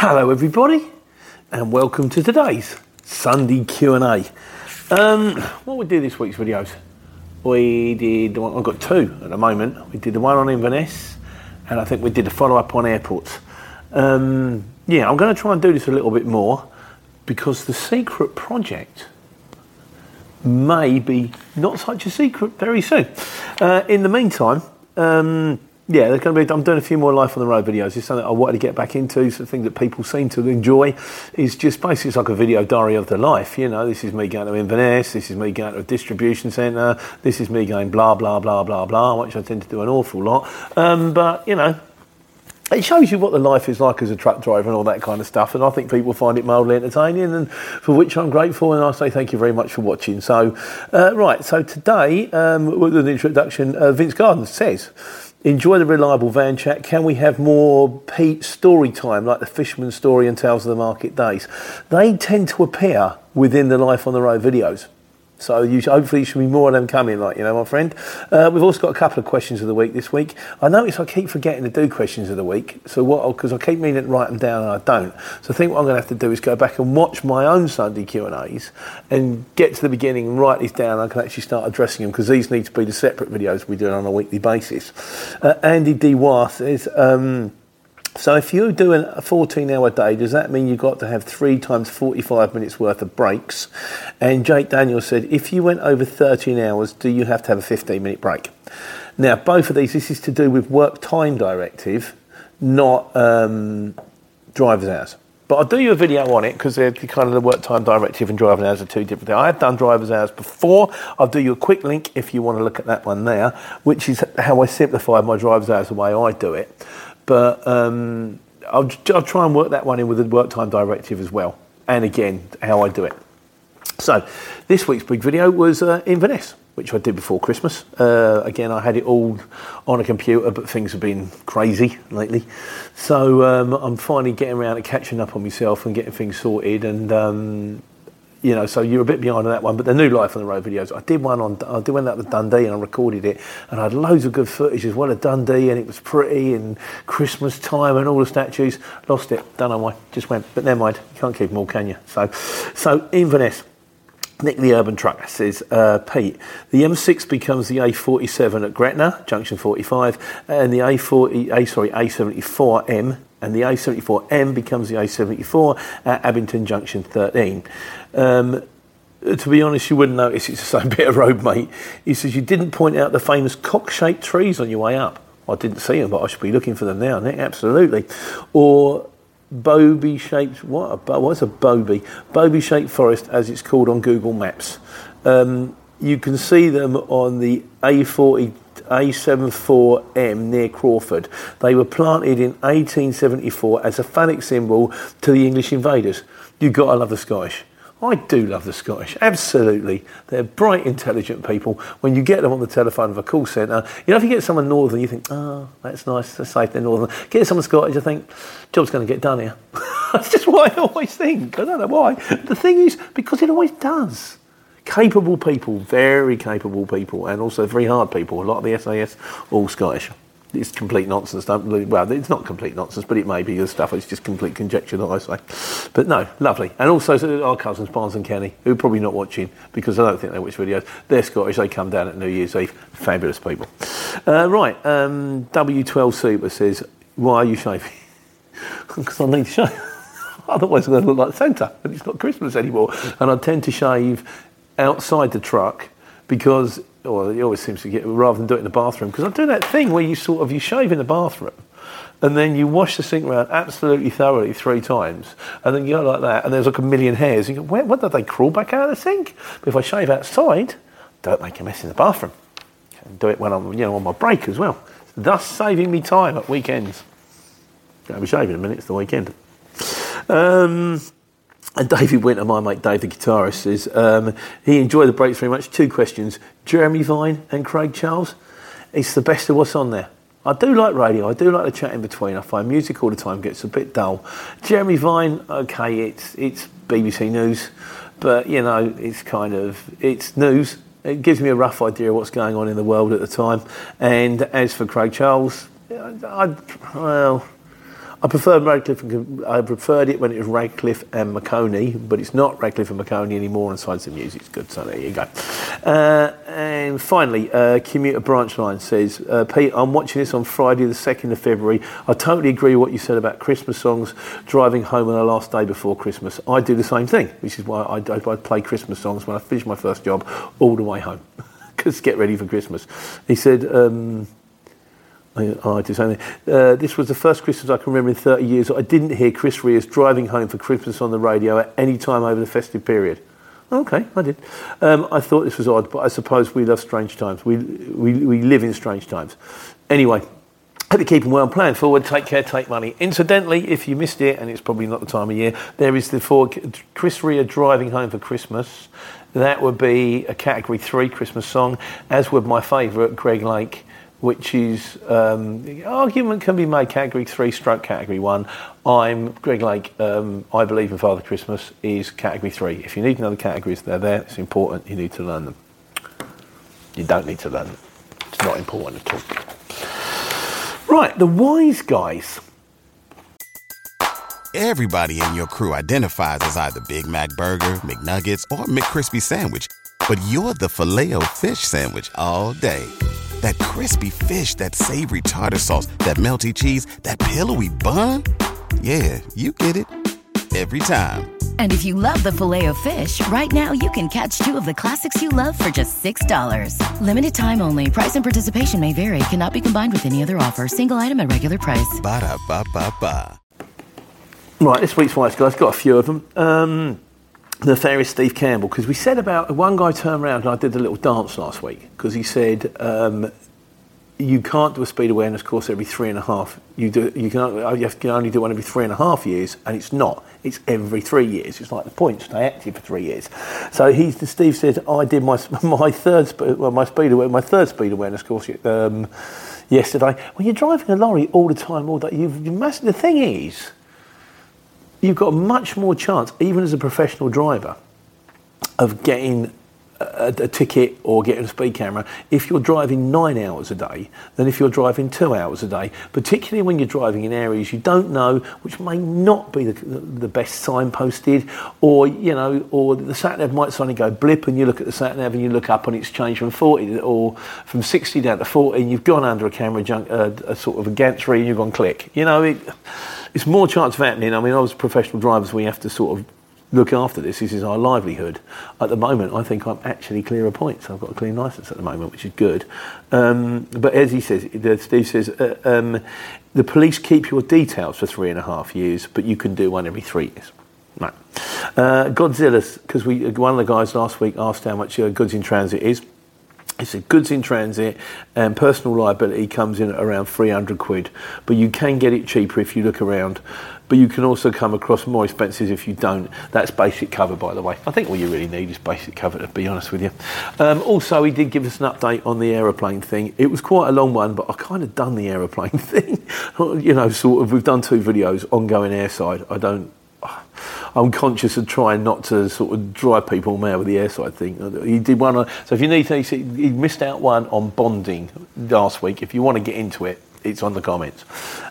Hello, everybody, and welcome to today's Sunday Q and A. Um, what we do this week's videos? We did. one- I've got two at the moment. We did the one on Inverness, and I think we did a follow up on airports. Um, yeah, I'm going to try and do this a little bit more because the secret project may be not such a secret very soon. Uh, in the meantime, um, yeah, they're going to be. I'm doing a few more life on the road videos. It's something I wanted to get back into. Something that people seem to enjoy is just basically like a video diary of their life. You know, this is me going to Inverness. This is me going to a distribution centre. This is me going blah blah blah blah blah, which I tend to do an awful lot. Um, but you know, it shows you what the life is like as a truck driver and all that kind of stuff. And I think people find it mildly entertaining, and for which I'm grateful. And I say thank you very much for watching. So, uh, right, so today, um, with an introduction, uh, Vince Gardens says. Enjoy the reliable van chat. Can we have more Pete story time, like the Fisherman story and Tales of the Market Days? They tend to appear within the Life on the Road videos. So you, hopefully, there should be more of them coming, like you know, my friend. Uh, we've also got a couple of questions of the week this week. I notice I keep forgetting to do questions of the week. So what? Because I keep meaning to write them down and I don't. So I think what I'm going to have to do is go back and watch my own Sunday Q and A's and get to the beginning and write these down. I can actually start addressing them because these need to be the separate videos we do on a weekly basis. Uh, Andy D. War says. Um, so if you're doing a 14 hour day, does that mean you've got to have three times 45 minutes worth of breaks? And Jake Daniels said, if you went over 13 hours, do you have to have a 15 minute break? Now, both of these, this is to do with work time directive, not um, driver's hours. But I'll do you a video on it because they're kind of the work time directive and driving hours are two different things. I have done driver's hours before. I'll do you a quick link if you want to look at that one there, which is how I simplify my driver's hours the way I do it. But um, I'll, try and work that one in with the work time directive as well. And again, how I do it. So, this week's big video was uh, Inverness, which I did before Christmas. Uh, again, I had it all on a computer, but things have been crazy lately. So, um, I'm finally getting around to catching up on myself and getting things sorted. And, um, you know, so you're a bit behind on that one. But the new Life on the Road videos, I did one on, I did one up with Dundee and I recorded it. And I had loads of good footage as well of Dundee and it was pretty and Christmas time and all the statues. Lost it, don't know why, just went. But never mind, you can't keep them all, can you? So, so Inverness. Nick the Urban Trucker says, uh, Pete, the M6 becomes the A47 at Gretna, junction 45, and the A40, A, sorry, A74M, and the A74M becomes the A74 at Abington Junction 13. Um, to be honest, you wouldn't notice it's the same bit of road, mate. He says, you didn't point out the famous cock-shaped trees on your way up. I didn't see them, but I should be looking for them now, Nick, absolutely. Or Bobby shaped what? A, what's a Bobby? Bobby shaped forest, as it's called on Google Maps. Um, you can see them on the A40 A74M near Crawford. They were planted in 1874 as a phallic symbol to the English invaders. You've got to love the Scottish. I do love the Scottish, absolutely. They're bright, intelligent people. When you get them on the telephone of a call centre, you know, if you get someone northern, you think, oh, that's nice, that's safe, they're northern. Get someone Scottish, I think, job's going to get done here. that's just what I always think. I don't know why. The thing is, because it always does. Capable people, very capable people, and also very hard people. A lot of the SAS, all Scottish. It's complete nonsense. Don't well, it's not complete nonsense, but it may be the stuff. It's just complete conjecture that I say. But no, lovely. And also our cousins Barnes and Kenny, who are probably not watching because I don't think they watch videos. They're Scottish. They come down at New Year's Eve. Fabulous people. Uh, right. Um, W12 Super says, "Why are you shaving?" Because I need to shave. Otherwise, I'm going to look like Santa, and it's not Christmas anymore. And I tend to shave outside the truck because, or it always seems to get rather than do it in the bathroom because I do that thing where you sort of you shave in the bathroom. And then you wash the sink around absolutely thoroughly three times, and then you go like that, and there's like a million hairs. You go, where, what did they crawl back out of the sink? But if I shave outside, don't make a mess in the bathroom. And do it when I'm, you know, on my break as well, thus saving me time at weekends. A shave in a minute. It's the weekend. Um, and David Winter, my mate Dave, the guitarist, says um, he enjoyed the breaks very much. Two questions: Jeremy Vine and Craig Charles. It's the best of what's on there. I do like radio. I do like the chat in between. I find music all the time gets a bit dull. Jeremy Vine, okay, it's it's BBC News, but you know, it's kind of it's news. It gives me a rough idea of what's going on in the world at the time. And as for Craig Charles, I, well, I preferred Radcliffe. And, I preferred it when it was Radcliffe and Maconie, but it's not Radcliffe and Maconie anymore. And 6 Music's good, so there you go. Uh, and finally, uh, commuter branch line says, uh, Pete, I'm watching this on Friday, the second of February. I totally agree with what you said about Christmas songs, driving home on the last day before Christmas. I do the same thing, which is why I, I, I play Christmas songs when I finish my first job all the way home, because get ready for Christmas. He said. Um, I, I do something. Uh, this was the first Christmas I can remember in 30 years. I didn't hear Chris Rea driving home for Christmas on the radio at any time over the festive period. Okay, I did. Um, I thought this was odd, but I suppose we love strange times. We, we, we live in strange times. Anyway, hope you're keeping well. Plan forward. Take care. Take money. Incidentally, if you missed it, and it's probably not the time of year, there is the four Chris Rea driving home for Christmas. That would be a Category Three Christmas song, as would my favourite, Greg Lake which is um, argument can be made category three stroke category one. I'm Greg Lake. Um, I believe in Father Christmas is category three. If you need another categories, they're there. It's important. You need to learn them. You don't need to learn them. It's not important at all. Right, the wise guys. Everybody in your crew identifies as either Big Mac Burger, McNuggets, or McCrispy Sandwich, but you're the Filet-O-Fish Sandwich all day that crispy fish, that savory tartar sauce, that melty cheese, that pillowy bun. Yeah, you get it every time. And if you love the filet of fish, right now you can catch two of the classics you love for just $6. Limited time only. Price and participation may vary. Cannot be combined with any other offer. Single item at regular price. Ba da ba ba ba. Right, this week's Wise Guys got a few of them. Um, the nefarious Steve Campbell, because we said about one guy turned around and I did a little dance last week because he said um, you can't do a speed awareness course every three and a half. You do you can, you can only do one every three and a half years, and it's not. It's every three years. It's like the point stay active for three years. So he Steve said I did my my third well my speed my third speed awareness course um, yesterday. When you're driving a lorry all the time, all that you the thing is you've got much more chance, even as a professional driver, of getting a, a, ticket or getting a speed camera if you're driving nine hours a day than if you're driving two hours a day, particularly when you're driving in areas you don't know, which may not be the, the best signposted, or you know, or the sat nav might suddenly go blip and you look at the sat nav and you look up and it's changed from 40 or from 60 down to 40 and you've gone under a camera junk, uh, a sort of a gantry and you've gone click. You know, it, it's more chance of happening. I mean, I was professional drivers, we have to sort of look after this. This is our livelihood. At the moment, I think I'm actually clear of points. I've got a clean license at the moment, which is good. Um, but as he says, Steve says, uh, um, the police keep your details for three and a half years, but you can do one every three years. No. Uh, Godzilla, because we one of the guys last week asked how much uh, goods in transit is. It's a goods in transit and personal liability comes in at around 300 quid, but you can get it cheaper if you look around. But you can also come across more expenses if you don't. That's basic cover, by the way. I think all you really need is basic cover, to be honest with you. Um, also, he did give us an update on the aeroplane thing. It was quite a long one, but I kind of done the aeroplane thing. you know, sort of, we've done two videos, ongoing airside. I don't I'm conscious of trying not to sort of drive people mad with the airside thing. He did one, on, so if you need to, he missed out one on bonding last week. If you want to get into it, it's on the comments.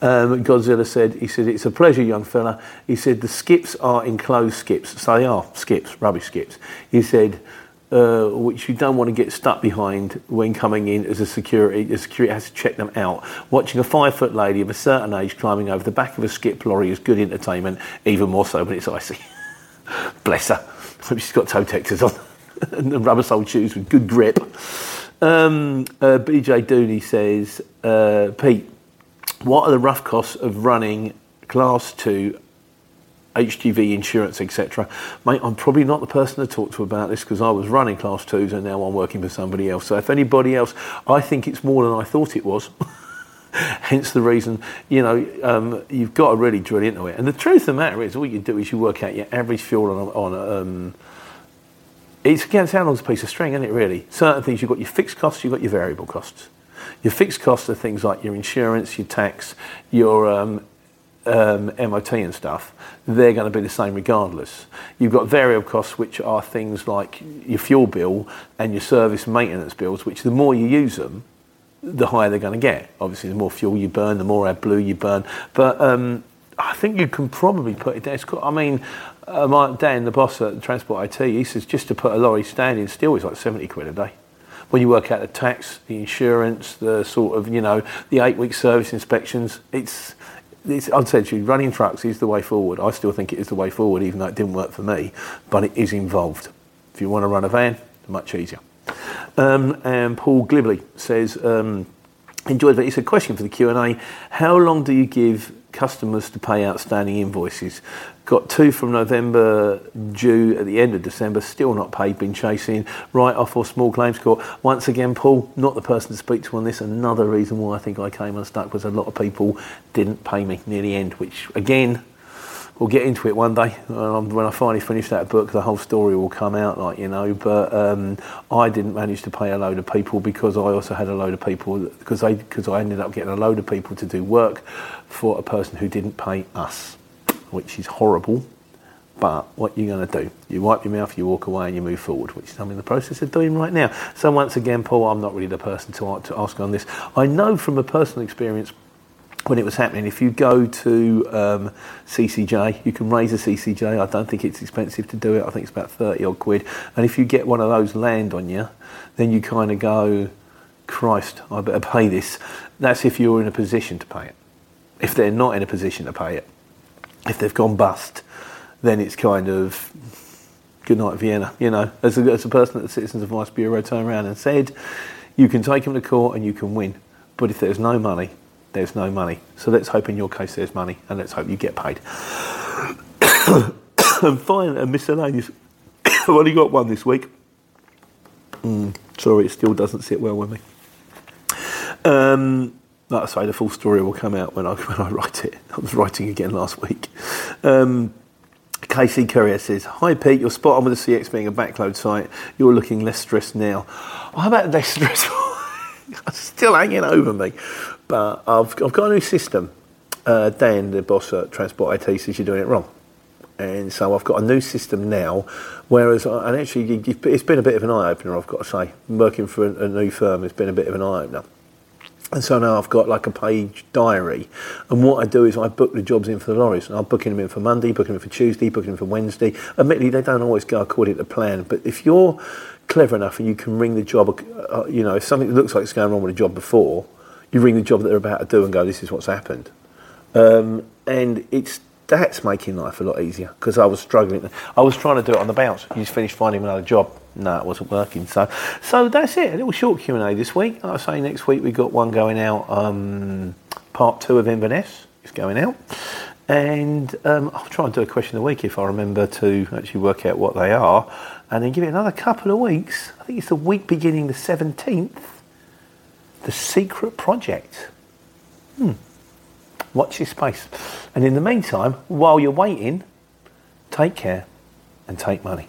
Um, Godzilla said, he said, it's a pleasure, young fella. He said, the skips are enclosed skips. So they are skips, rubbish skips. He said, which you don't want to get stuck behind when coming in as a security. The security has to check them out. Watching a five foot lady of a certain age climbing over the back of a skip lorry is good entertainment, even more so when it's icy. Bless her. Hope she's got toe textures on and rubber soled shoes with good grip. Um, uh, BJ Dooney says, uh, Pete, what are the rough costs of running class two HGV insurance, etc. Mate, I'm probably not the person to talk to about this because I was running class twos and now I'm working for somebody else. So if anybody else, I think it's more than I thought it was. Hence the reason, you know, um, you've got to really drill into it. And the truth of the matter is, all you do is you work out your average fuel on, on um, it's against how long's a piece of string, isn't it, really? Certain things, you've got your fixed costs, you've got your variable costs. Your fixed costs are things like your insurance, your tax, your um, um, MOT and stuff. They're going to be the same regardless. You've got variable costs, which are things like your fuel bill and your service maintenance bills, which the more you use them, the higher they're going to get. Obviously, the more fuel you burn, the more AdBlue you burn. But um, I think you can probably put it down. I mean, uh, my Dan, the boss at Transport IT, he says just to put a lorry standing still is like 70 quid a day. When you work out the tax, the insurance, the sort of, you know, the eight week service inspections, it's, it's, say running trucks is the way forward. I still think it is the way forward, even though it didn't work for me, but it is involved. If you want to run a van, much easier. Um, and Paul Glibley says, um, enjoyed that. It's a question for the Q&A. How long do you give customers to pay outstanding invoices? Got two from November due at the end of December, still not paid, been chasing. Write off or small claims court. Once again, Paul, not the person to speak to on this. Another reason why I think I came unstuck was a lot of people didn't pay me near the end, which again, we'll get into it one day. Um, when I finally finish that book, the whole story will come out, like you know. But um, I didn't manage to pay a load of people because I also had a load of people because I because I ended up getting a load of people to do work for a person who didn't pay us, which is horrible. But what you're going to do? You wipe your mouth, you walk away, and you move forward, which is I'm in the process of doing right now. So once again, Paul, I'm not really the person to, to ask on this. I know from a personal experience when it was happening, if you go to um, CCJ, you can raise a CCJ. I don't think it's expensive to do it. I think it's about 30 odd quid. And if you get one of those land on you, then you kind of go, Christ, I better pay this. That's if you're in a position to pay it. If they're not in a position to pay it, if they've gone bust, then it's kind of good night Vienna. You know, as a, as a person at the Citizens Advice Bureau turned around and said, you can take them to court and you can win, but if there's no money, there's no money. So let's hope in your case there's money, and let's hope you get paid. and finally, a miscellaneous. I've only got one this week. Mm, sorry, it still doesn't sit well with me. Um, like I the full story will come out when I when I write it. I was writing again last week. Um, Courier says, Hi Pete, you're spot on with the CX being a backload site. You're looking less stressed now. I'm about less stressful. it's still hanging over me. But I've, I've got a new system. Uh, Dan, the boss at Transport IT, says you're doing it wrong. And so I've got a new system now, whereas, I, and actually, it's been a bit of an eye opener, I've got to say. Working for a, a new firm has been a bit of an eye opener. And so now I've got like a page diary. And what I do is I book the jobs in for the lorries. And I'm booking them in for Monday, booking them for Tuesday, booking them for Wednesday. Admittedly, they don't always go according to plan. But if you're clever enough and you can ring the job, uh, you know, if something looks like it's going wrong with a job before, you ring the job that they're about to do and go, this is what's happened. Um, and it's that's making life a lot easier because I was struggling. I was trying to do it on the bounce. You just finished finding another job. No, it wasn't working. So, so that's it. A little short Q and A this week. Like I say, next week we got one going out. Um, part two of Inverness is going out, and um, I'll try and do a question the week if I remember to actually work out what they are, and then give it another couple of weeks. I think it's the week beginning the seventeenth. The Secret Project. Hmm. Watch your space. And in the meantime, while you're waiting, take care and take money.